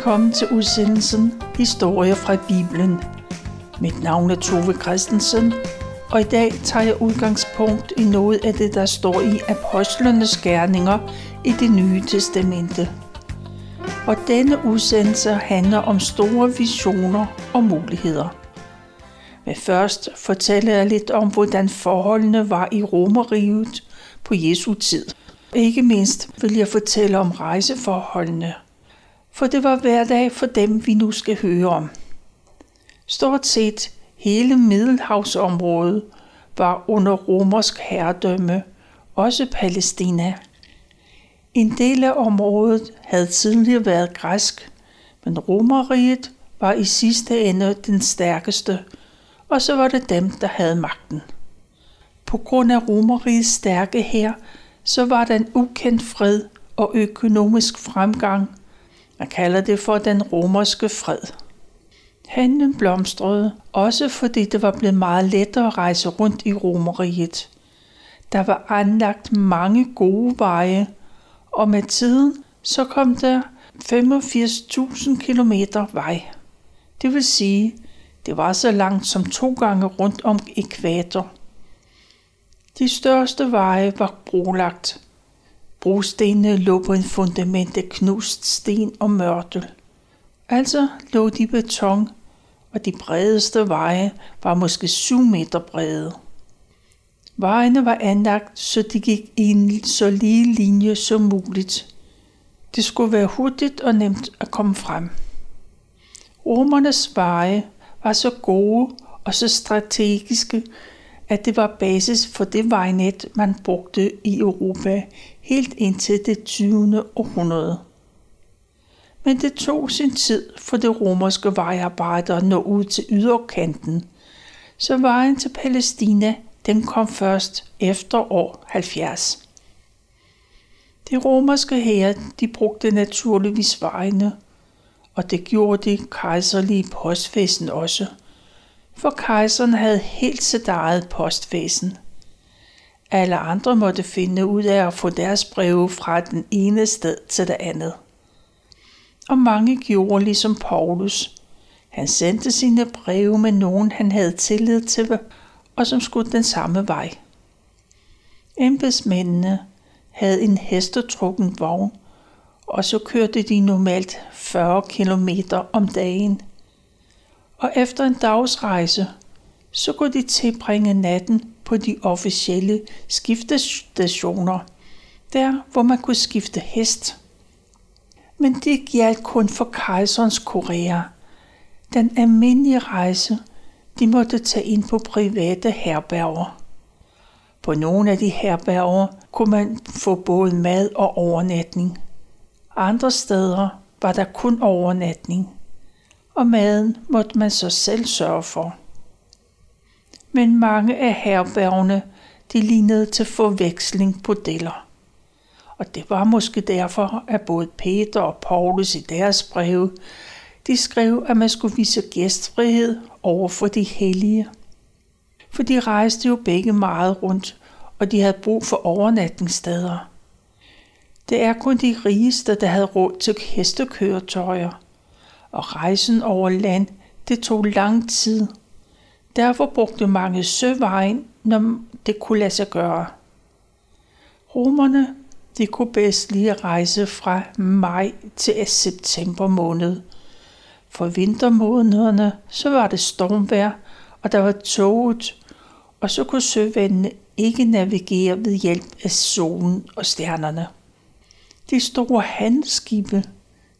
Velkommen til udsendelsen Historie fra Bibelen. Mit navn er Tove Christensen, og i dag tager jeg udgangspunkt i noget af det, der står i Apostlenes Gerninger i det nye testamente. Og denne udsendelse handler om store visioner og muligheder. Men først fortæller jeg lidt om, hvordan forholdene var i Romeriet på Jesu tid. Ikke mindst vil jeg fortælle om rejseforholdene – for det var hverdag for dem, vi nu skal høre om. Stort set hele Middelhavsområdet var under romersk herredømme, også Palæstina. En del af området havde tidligere været græsk, men romeriet var i sidste ende den stærkeste, og så var det dem, der havde magten. På grund af romeriets stærke her, så var der en ukendt fred og økonomisk fremgang – man kalder det for den romerske fred. Handlen blomstrede, også fordi det var blevet meget lettere at rejse rundt i Romeriet. Der var anlagt mange gode veje, og med tiden så kom der 85.000 km vej. Det vil sige, det var så langt som to gange rundt om ekvator. De største veje var brolagt, Brostenene lå på en fundament af knust sten og mørtel. Altså lå de beton, og de bredeste veje var måske 7 meter brede. Vejene var anlagt, så de gik i en så lige linje som muligt. Det skulle være hurtigt og nemt at komme frem. Romernes veje var så gode og så strategiske, at det var basis for det vejnet, man brugte i Europa helt indtil det 20. århundrede. Men det tog sin tid for det romerske vejarbejde at nå ud til yderkanten, så vejen til Palæstina den kom først efter år 70. De romerske herrer de brugte naturligvis vejene, og det gjorde de kejserlige postvæsen også – for kejseren havde helt sit eget postvæsen. Alle andre måtte finde ud af at få deres breve fra den ene sted til det andet. Og mange gjorde ligesom Paulus. Han sendte sine breve med nogen, han havde tillid til, og som skulle den samme vej. Embedsmændene havde en hestetrukken vogn, og så kørte de normalt 40 km om dagen – og efter en dagsrejse, så kunne de tilbringe natten på de officielle skiftestationer, der hvor man kunne skifte hest. Men det gjaldt kun for kejserens Korea. Den almindelige rejse, de måtte tage ind på private herberger. På nogle af de herberger kunne man få både mad og overnatning. Andre steder var der kun overnatning og maden måtte man så selv sørge for. Men mange af herbergene, de lignede til forveksling deller. Og det var måske derfor, at både Peter og Paulus i deres breve, de skrev, at man skulle vise gæstfrihed over for de hellige. For de rejste jo begge meget rundt, og de havde brug for overnatningssteder. Det er kun de rigeste, der havde råd til hestekøretøjer – og rejsen over land, det tog lang tid. Derfor brugte mange søvejen, når det kunne lade sig gøre. Romerne, de kunne bedst lige rejse fra maj til september måned. For vintermånederne, så var det stormvejr, og der var toget, og så kunne søvandene ikke navigere ved hjælp af solen og stjernerne. De store handelsskibe,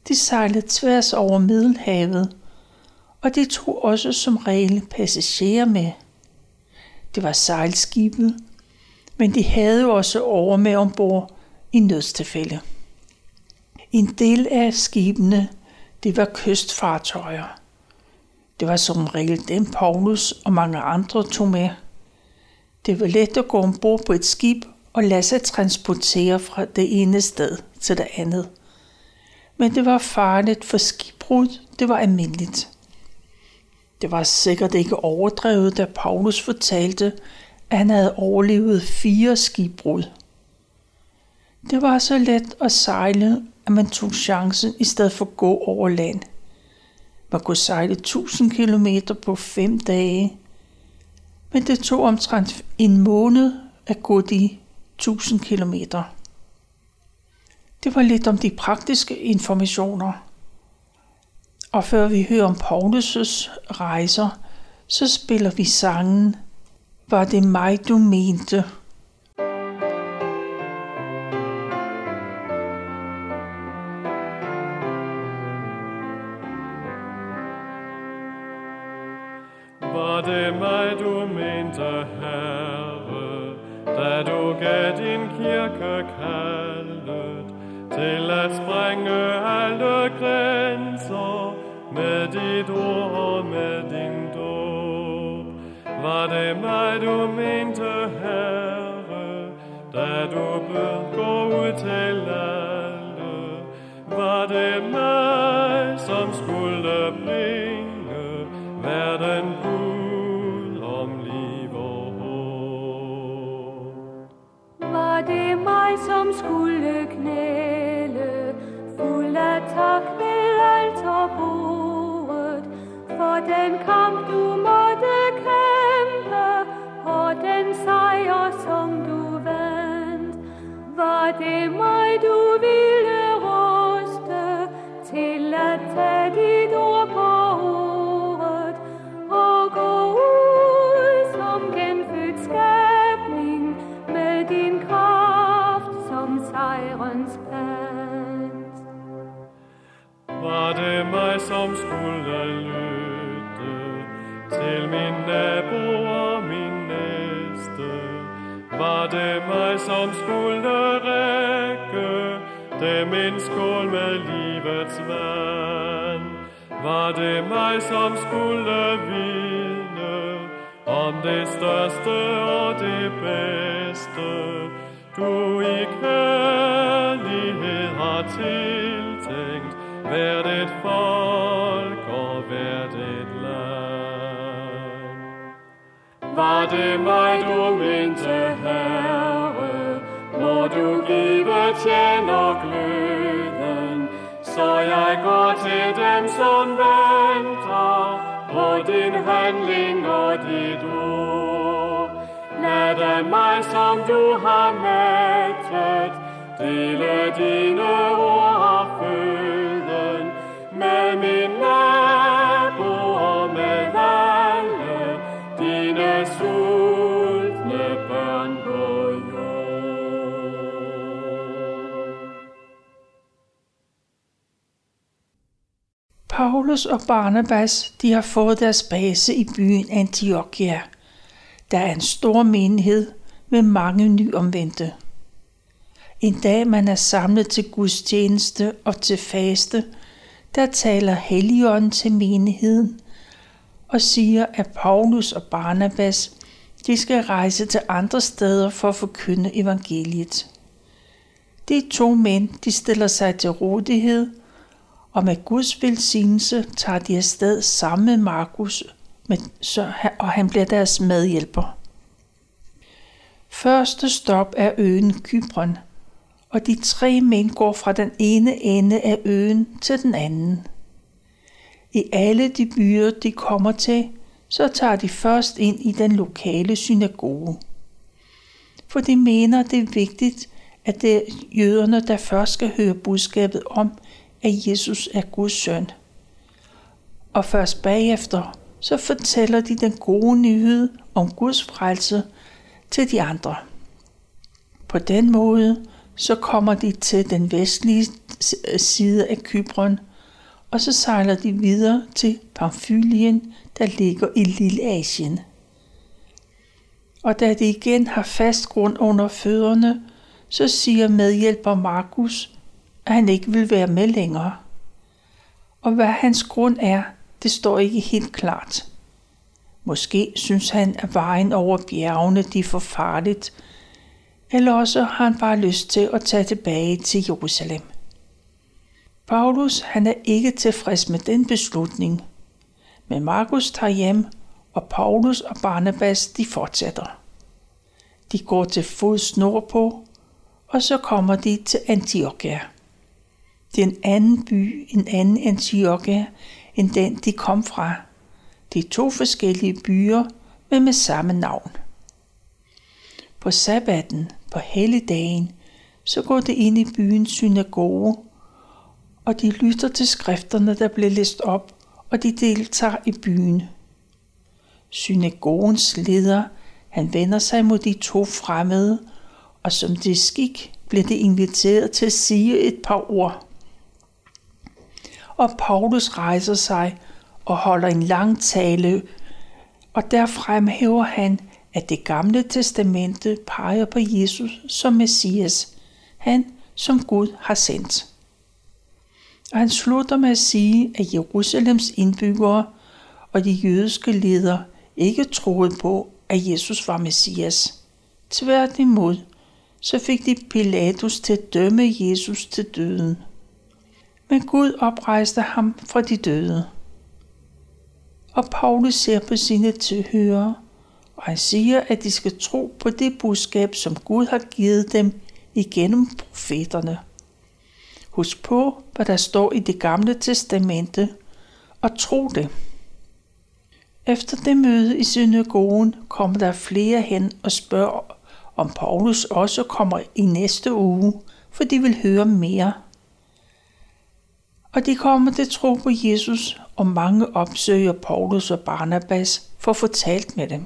de sejlede tværs over Middelhavet, og de tog også som regel passagerer med. Det var sejlskibet, men de havde også over med ombord i nødstilfælde. En del af skibene, det var kystfartøjer. Det var som regel dem Paulus og mange andre tog med. Det var let at gå ombord på et skib og lade sig transportere fra det ene sted til det andet men det var farligt, for skibbrud, det var almindeligt. Det var sikkert ikke overdrevet, da Paulus fortalte, at han havde overlevet fire skibbrud. Det var så let at sejle, at man tog chancen i stedet for at gå over land. Man kunne sejle 1000 km på fem dage, men det tog omtrent en måned at gå de 1000 km. Det var lidt om de praktiske informationer. Og før vi hører om Paulus' rejser, så spiller vi sangen Var det mig, du mente? Var det mig, som skulle knæle, fuld af tak ved alterbordet, for den kamp, du måtte kæmpe, og den sejr, som du vandt. Var det mig, som skulle lytte til min nabo og min næste? Var det mig, som skulle række dem en skål med livets vand? Var det mig, som skulle vinde om det største og det bedste, du i kærlighed har til? Hvert et folk og hvert et land. Var det mig, du mente, Herre, må du give tjener gløden, så jeg går til dem, som venter på din handling og dit ord. Lad af mig, som du har mættet, dele dine ord Paulus og Barnabas, de har fået deres base i byen Antiochia. Der er en stor menighed med mange nyomvendte. En dag man er samlet til gudstjeneste og til faste, der taler Helligånden til menigheden og siger, at Paulus og Barnabas de skal rejse til andre steder for at forkynde evangeliet. De to mænd de stiller sig til rådighed, og med Guds velsignelse tager de afsted sammen med Markus, med, så, og han bliver deres medhjælper. Første stop er øen Kypron, og de tre mænd går fra den ene ende af øen til den anden. I alle de byer, de kommer til, så tager de først ind i den lokale synagoge. For de mener, det er vigtigt, at det er jøderne, der først skal høre budskabet om, at Jesus er Guds søn. Og først bagefter, så fortæller de den gode nyhed om Guds frelse til de andre. På den måde, så kommer de til den vestlige side af Kypron, og så sejler de videre til Pamfylien, der ligger i Lille Asien. Og da de igen har fast grund under fødderne, så siger medhjælper Markus, at han ikke vil være med længere. Og hvad hans grund er, det står ikke helt klart. Måske synes han, at vejen over bjergene de er for farligt, eller også har han bare lyst til at tage tilbage til Jerusalem. Paulus han er ikke tilfreds med den beslutning, men Markus tager hjem, og Paulus og Barnabas de fortsætter. De går til fods nordpå, og så kommer de til Antiochia. Det er en anden by, en anden Antiochia, end den de kom fra. Det er to forskellige byer, men med samme navn. På sabbaten, på helligdagen, så går det ind i byens synagoge, og de lytter til skrifterne, der bliver læst op, og de deltager i byen. Synagogens leder, han vender sig mod de to fremmede, og som det skik, bliver det inviteret til at sige et par ord. Og Paulus rejser sig og holder en lang tale, og der fremhæver han, at det gamle testamente peger på Jesus som Messias, han som Gud har sendt. Og han slutter med at sige, at Jerusalems indbyggere og de jødiske ledere ikke troede på, at Jesus var Messias. Tværtimod, så fik de Pilatus til at dømme Jesus til døden. Men Gud oprejste ham fra de døde. Og Paulus ser på sine tilhørere, og han siger, at de skal tro på det budskab, som Gud har givet dem igennem profeterne. Husk på, hvad der står i det gamle testamente, og tro det. Efter det møde i synagogen kommer der flere hen og spørger, om Paulus også kommer i næste uge, for de vil høre mere. Og de kommer til tro på Jesus, og mange opsøger Paulus og Barnabas for at få talt med dem.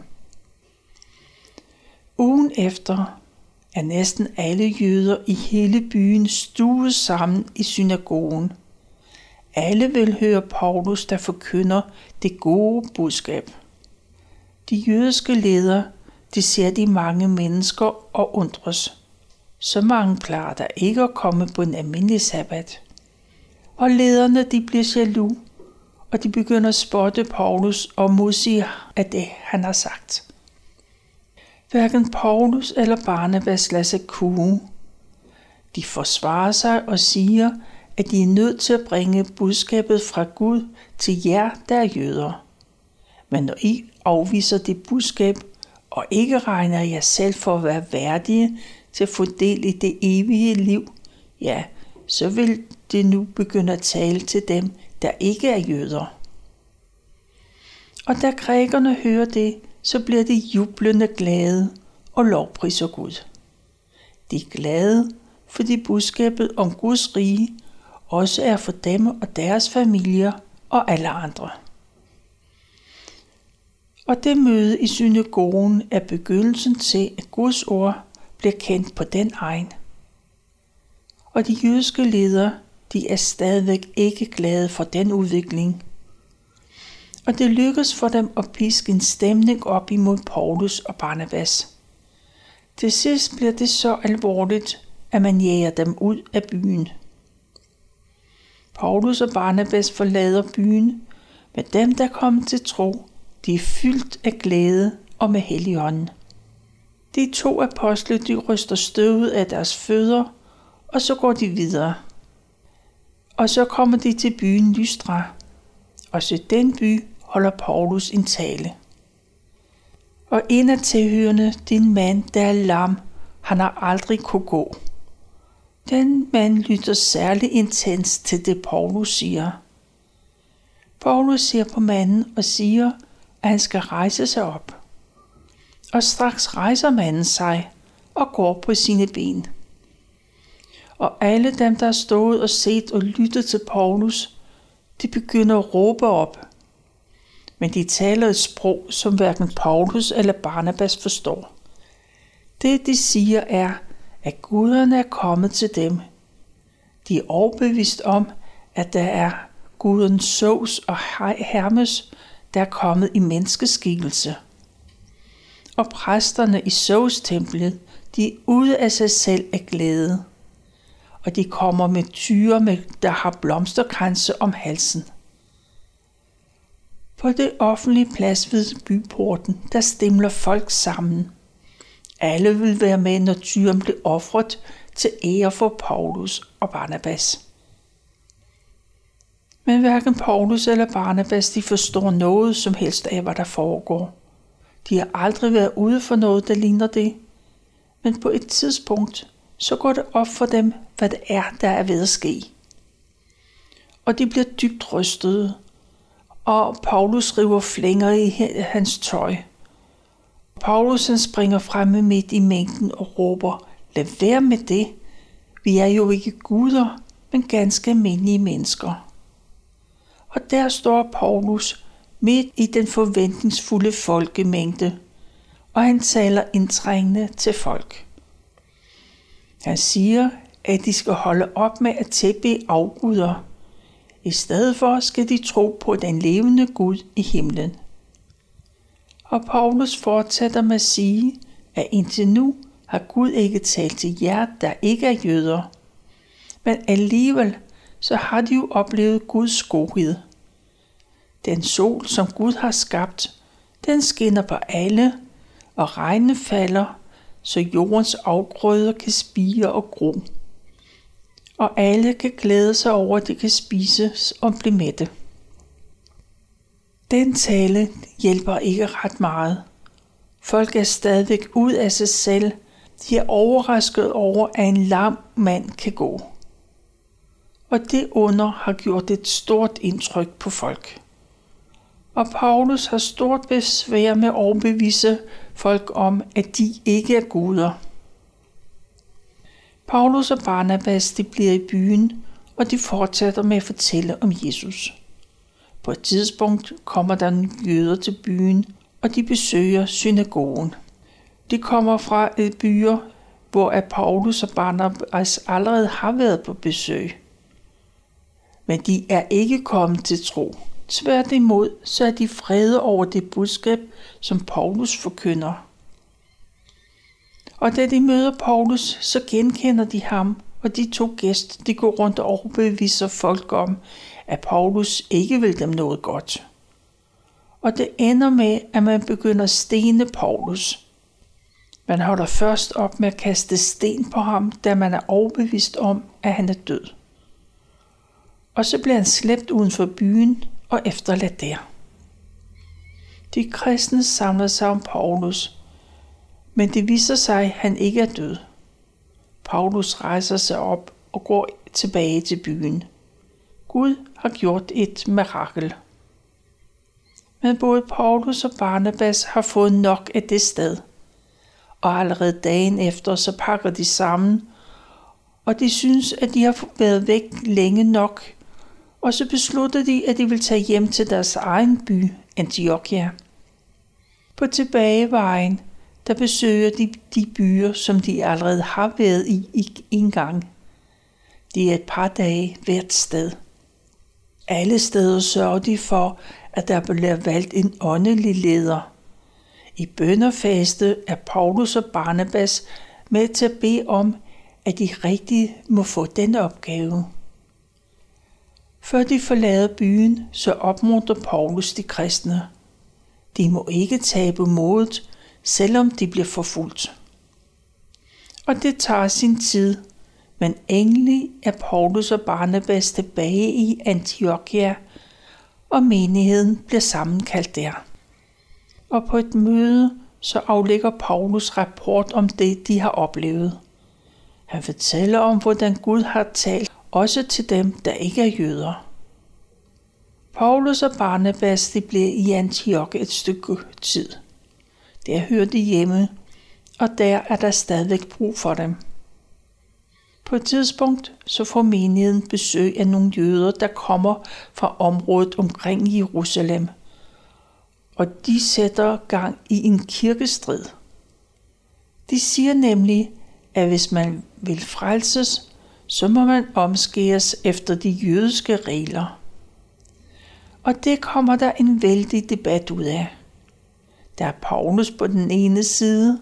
Ugen efter er næsten alle jøder i hele byen stuet sammen i synagogen. Alle vil høre Paulus, der forkynder det gode budskab. De jødiske ledere, de ser de mange mennesker og undres. Så mange klarer der ikke at komme på en almindelig sabbat. Og lederne, de bliver jaloux, og de begynder at spotte Paulus og modsige af det, han har sagt. Hverken Paulus eller Barnabas lader sig kue. De forsvarer sig og siger, at de er nødt til at bringe budskabet fra Gud til jer, der er jøder. Men når I afviser det budskab, og ikke regner jer selv for at være værdige til at få del i det evige liv, ja, så vil det nu begynde at tale til dem, der ikke er jøder. Og da grækerne hører det, så bliver de jublende glade og lovpriser Gud. De er glade, fordi budskabet om Guds rige også er for dem og deres familier og alle andre. Og det møde i synagogen er begyndelsen til, at Guds ord bliver kendt på den egen. Og de jødiske ledere, de er stadigvæk ikke glade for den udvikling, og det lykkedes for dem at piske en stemning op imod Paulus og Barnabas. Til sidst bliver det så alvorligt, at man jager dem ud af byen. Paulus og Barnabas forlader byen, men dem, der kommer til tro, de er fyldt af glæde og med helligånden. De to apostle, de ryster støvet af deres fødder, og så går de videre. Og så kommer de til byen Lystra, og så den by holder Paulus en tale. Og en af tilhørende, din mand, der er lam, han har aldrig kunne gå. Den mand lytter særlig intens til det, Paulus siger. Paulus ser på manden og siger, at han skal rejse sig op. Og straks rejser manden sig og går på sine ben. Og alle dem, der har stået og set og lyttet til Paulus, de begynder at råbe op – men de taler et sprog, som hverken Paulus eller Barnabas forstår. Det, de siger, er, at guderne er kommet til dem. De er overbevist om, at der er guden Sås og Hermes, der er kommet i menneskeskikkelse. Og præsterne i Sås templet, de er ude af sig selv af glæde. Og de kommer med tyre, med, der har blomsterkranse om halsen. På det offentlige plads ved byporten, der stemler folk sammen. Alle vil være med, når tyren blev offret til ære for Paulus og Barnabas. Men hverken Paulus eller Barnabas de forstår noget som helst af, hvad der foregår. De har aldrig været ude for noget, der ligner det. Men på et tidspunkt, så går det op for dem, hvad det er, der er ved at ske. og de bliver dybt rystede. Og Paulus river flænger i hans tøj. Paulus han springer frem midt i mængden og råber, lad være med det. Vi er jo ikke guder, men ganske almindelige mennesker. Og der står Paulus midt i den forventningsfulde folkemængde, og han taler indtrængende til folk. Han siger, at de skal holde op med at tæppe afguder. I stedet for skal de tro på den levende Gud i himlen. Og Paulus fortsætter med at sige, at indtil nu har Gud ikke talt til jer, der ikke er jøder. Men alligevel så har de jo oplevet Guds godhed. Den sol, som Gud har skabt, den skinner på alle, og regnen falder, så jordens afgrøder kan spire og gro. Og alle kan glæde sig over, at de kan spises og blive mætte. Den tale hjælper ikke ret meget. Folk er stadigvæk ud af sig selv. De er overrasket over, at en lam mand kan gå. Og det under har gjort et stort indtryk på folk. Og Paulus har stort besvær med at overbevise folk om, at de ikke er guder. Paulus og Barnabas de bliver i byen, og de fortsætter med at fortælle om Jesus. På et tidspunkt kommer der nogle jøder til byen, og de besøger synagogen. De kommer fra et byer, hvor Paulus og Barnabas allerede har været på besøg. Men de er ikke kommet til tro. Tværtimod, så er de frede over det budskab, som Paulus forkynder. Og da de møder Paulus, så genkender de ham, og de to gæster, de går rundt og overbeviser folk om, at Paulus ikke vil dem noget godt. Og det ender med, at man begynder at stene Paulus. Man holder først op med at kaste sten på ham, da man er overbevist om, at han er død. Og så bliver han slæbt uden for byen og efterladt der. De kristne samler sig om Paulus, men det viser sig, at han ikke er død. Paulus rejser sig op og går tilbage til byen. Gud har gjort et mirakel. Men både Paulus og Barnabas har fået nok af det sted. Og allerede dagen efter, så pakker de sammen, og de synes, at de har været væk længe nok, og så beslutter de, at de vil tage hjem til deres egen by, Antiochia. På tilbagevejen, der besøger de de byer, som de allerede har været i en gang. Det er et par dage hvert sted. Alle steder sørger de for, at der bliver valgt en åndelig leder. I bønderfaste er Paulus og Barnabas med til at bede om, at de rigtige må få den opgave. Før de forlader byen, så opmuntrer Paulus de kristne. De må ikke tabe modet, selvom de bliver forfulgt. Og det tager sin tid, men endelig er Paulus og Barnabas tilbage i Antiochia, og menigheden bliver sammenkaldt der. Og på et møde så aflægger Paulus rapport om det, de har oplevet. Han fortæller om, hvordan Gud har talt også til dem, der ikke er jøder. Paulus og Barnabas de blev i Antioch et stykke tid. Der hører de hjemme, og der er der stadigvæk brug for dem. På et tidspunkt så får menigheden besøg af nogle jøder, der kommer fra området omkring Jerusalem. Og de sætter gang i en kirkestrid. De siger nemlig, at hvis man vil frelses, så må man omskæres efter de jødiske regler. Og det kommer der en vældig debat ud af. Der er Paulus på den ene side,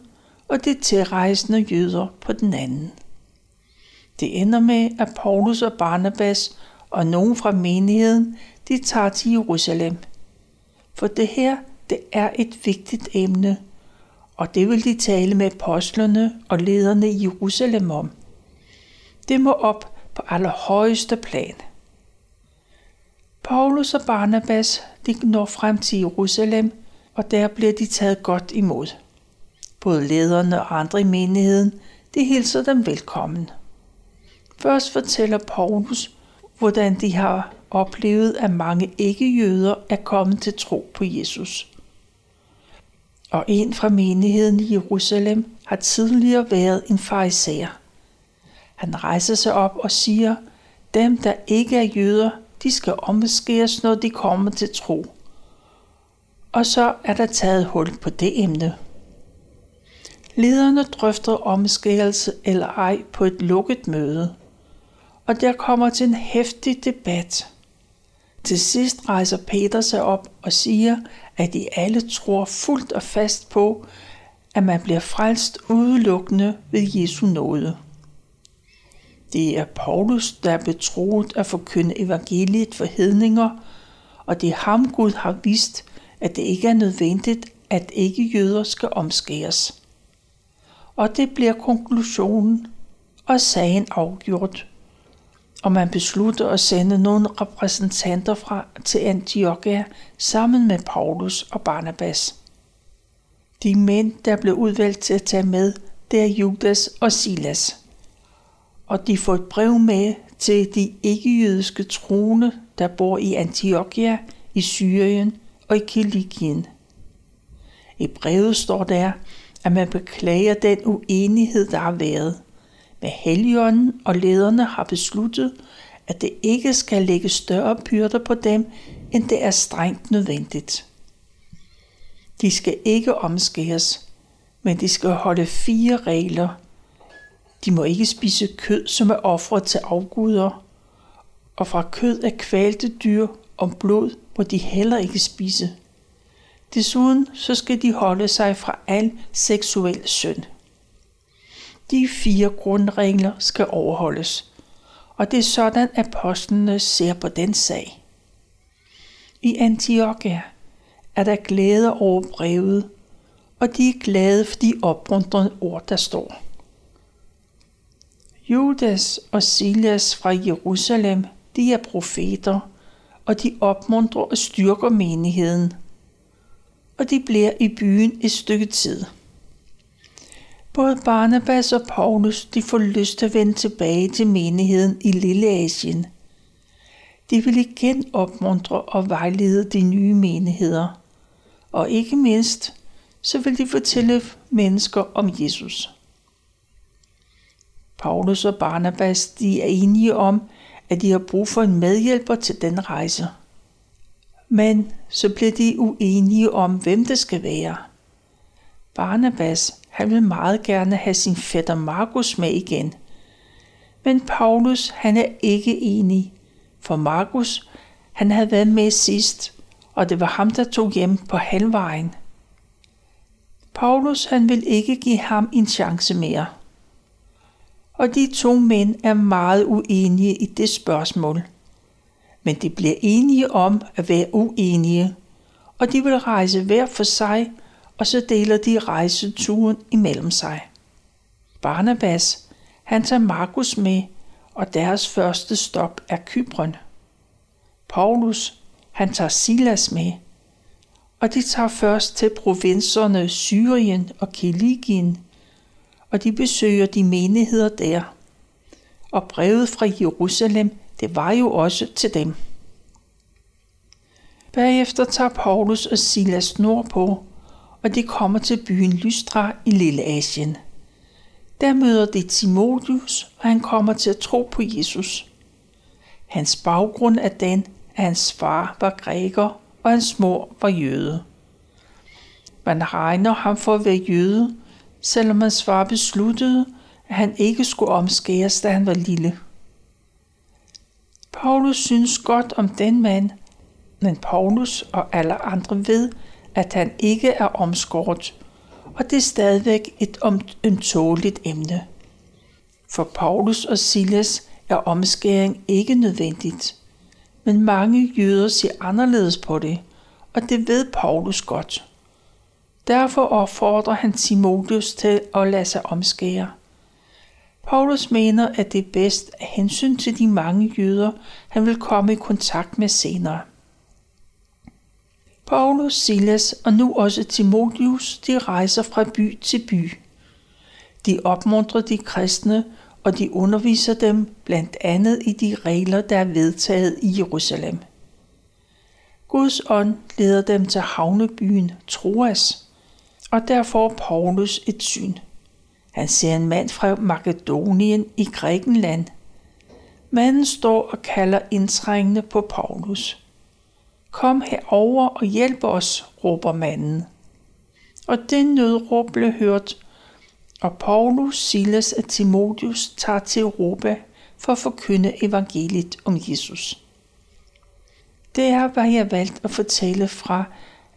og de tilrejsende jøder på den anden. Det ender med, at Paulus og Barnabas og nogen fra menigheden, de tager til Jerusalem. For det her, det er et vigtigt emne, og det vil de tale med apostlerne og lederne i Jerusalem om. Det må op på allerhøjeste plan. Paulus og Barnabas, de når frem til Jerusalem, og der bliver de taget godt imod. Både lederne og andre i menigheden, de hilser dem velkommen. Først fortæller Paulus, hvordan de har oplevet, at mange ikke-jøder er kommet til tro på Jesus. Og en fra menigheden i Jerusalem har tidligere været en fariser. Han rejser sig op og siger, dem der ikke er jøder, de skal omskæres, når de kommer til tro. Og så er der taget hul på det emne. Lederne drøfter omskærelse eller ej på et lukket møde, og der kommer til en hæftig debat. Til sidst rejser Peter sig op og siger, at de alle tror fuldt og fast på, at man bliver frelst udelukkende ved Jesu nåde. Det er Paulus, der er betroet at forkynde evangeliet for hedninger, og det er ham Gud har vist, at det ikke er nødvendigt, at ikke jøder skal omskæres. Og det bliver konklusionen, og sagen afgjort. Og man beslutter at sende nogle repræsentanter fra til Antiochia sammen med Paulus og Barnabas. De mænd, der blev udvalgt til at tage med, det er Judas og Silas og de får et brev med til de ikke-jødiske troende, der bor i Antiochia, i Syrien og i Kilikien. I brevet står der, at man beklager den uenighed, der har været. Men Helligånden og lederne har besluttet, at det ikke skal lægge større byrder på dem, end det er strengt nødvendigt. De skal ikke omskæres, men de skal holde fire regler – de må ikke spise kød, som er offret til afguder, og fra kød af kvalte dyr og blod må de heller ikke spise. Desuden så skal de holde sig fra al seksuel synd. De fire grundregler skal overholdes, og det er sådan, at apostlene ser på den sag. I Antiochia er der glæde over brevet, og de er glade for de opmuntrende ord, der står. Judas og Silas fra Jerusalem, de er profeter, og de opmuntrer og styrker menigheden. Og de bliver i byen et stykke tid. Både Barnabas og Paulus de får lyst til at vende tilbage til menigheden i Lille Asien. De vil igen opmuntre og vejlede de nye menigheder. Og ikke mindst, så vil de fortælle mennesker om Jesus. Paulus og Barnabas de er enige om, at de har brug for en medhjælper til den rejse. Men så bliver de uenige om, hvem det skal være. Barnabas han vil meget gerne have sin fætter Markus med igen. Men Paulus han er ikke enig, for Markus han havde været med sidst, og det var ham, der tog hjem på halvvejen. Paulus han vil ikke give ham en chance mere og de to mænd er meget uenige i det spørgsmål. Men de bliver enige om at være uenige, og de vil rejse hver for sig, og så deler de rejseturen imellem sig. Barnabas, han tager Markus med, og deres første stop er Kypron. Paulus, han tager Silas med, og de tager først til provinserne Syrien og Kilikien, og de besøger de menigheder der. Og brevet fra Jerusalem, det var jo også til dem. Bagefter tager Paulus og Silas nordpå, og de kommer til byen Lystra i Lille Asien. Der møder de Timotheus, og han kommer til at tro på Jesus. Hans baggrund er den, at hans far var græker, og hans mor var jøde. Man regner ham for at være jøde, selvom hans far besluttede, at han ikke skulle omskæres, da han var lille. Paulus synes godt om den mand, men Paulus og alle andre ved, at han ikke er omskåret, og det er stadigvæk et ømtåligt emne. For Paulus og Silas er omskæring ikke nødvendigt, men mange jøder ser anderledes på det, og det ved Paulus godt. Derfor opfordrer han Timotheus til at lade sig omskære. Paulus mener, at det er bedst af hensyn til de mange jøder, han vil komme i kontakt med senere. Paulus, Silas og nu også Timotheus, de rejser fra by til by. De opmuntrer de kristne og de underviser dem blandt andet i de regler, der er vedtaget i Jerusalem. Guds ånd leder dem til havnebyen Troas, og der får Paulus et syn. Han ser en mand fra Makedonien i Grækenland. Manden står og kalder indtrængende på Paulus. Kom herover og hjælp os, råber manden. Og det nødråb blev hørt, og Paulus, Silas og Timotheus tager til Europa for at forkynde evangeliet om Jesus. Det er, hvad jeg valgt at fortælle fra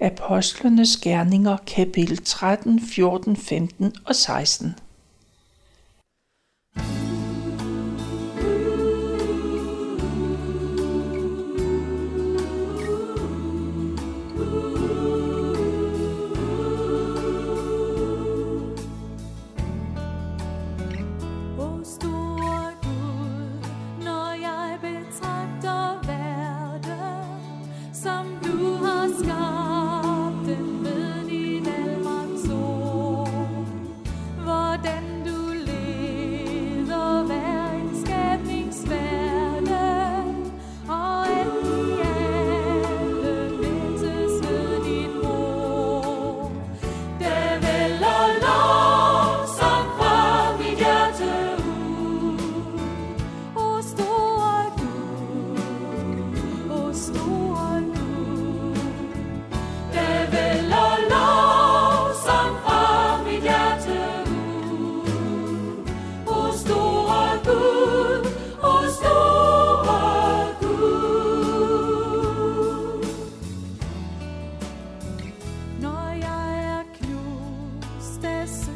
Apostlenes Gerninger, kapitel 13, 14, 15 og 16. blessed.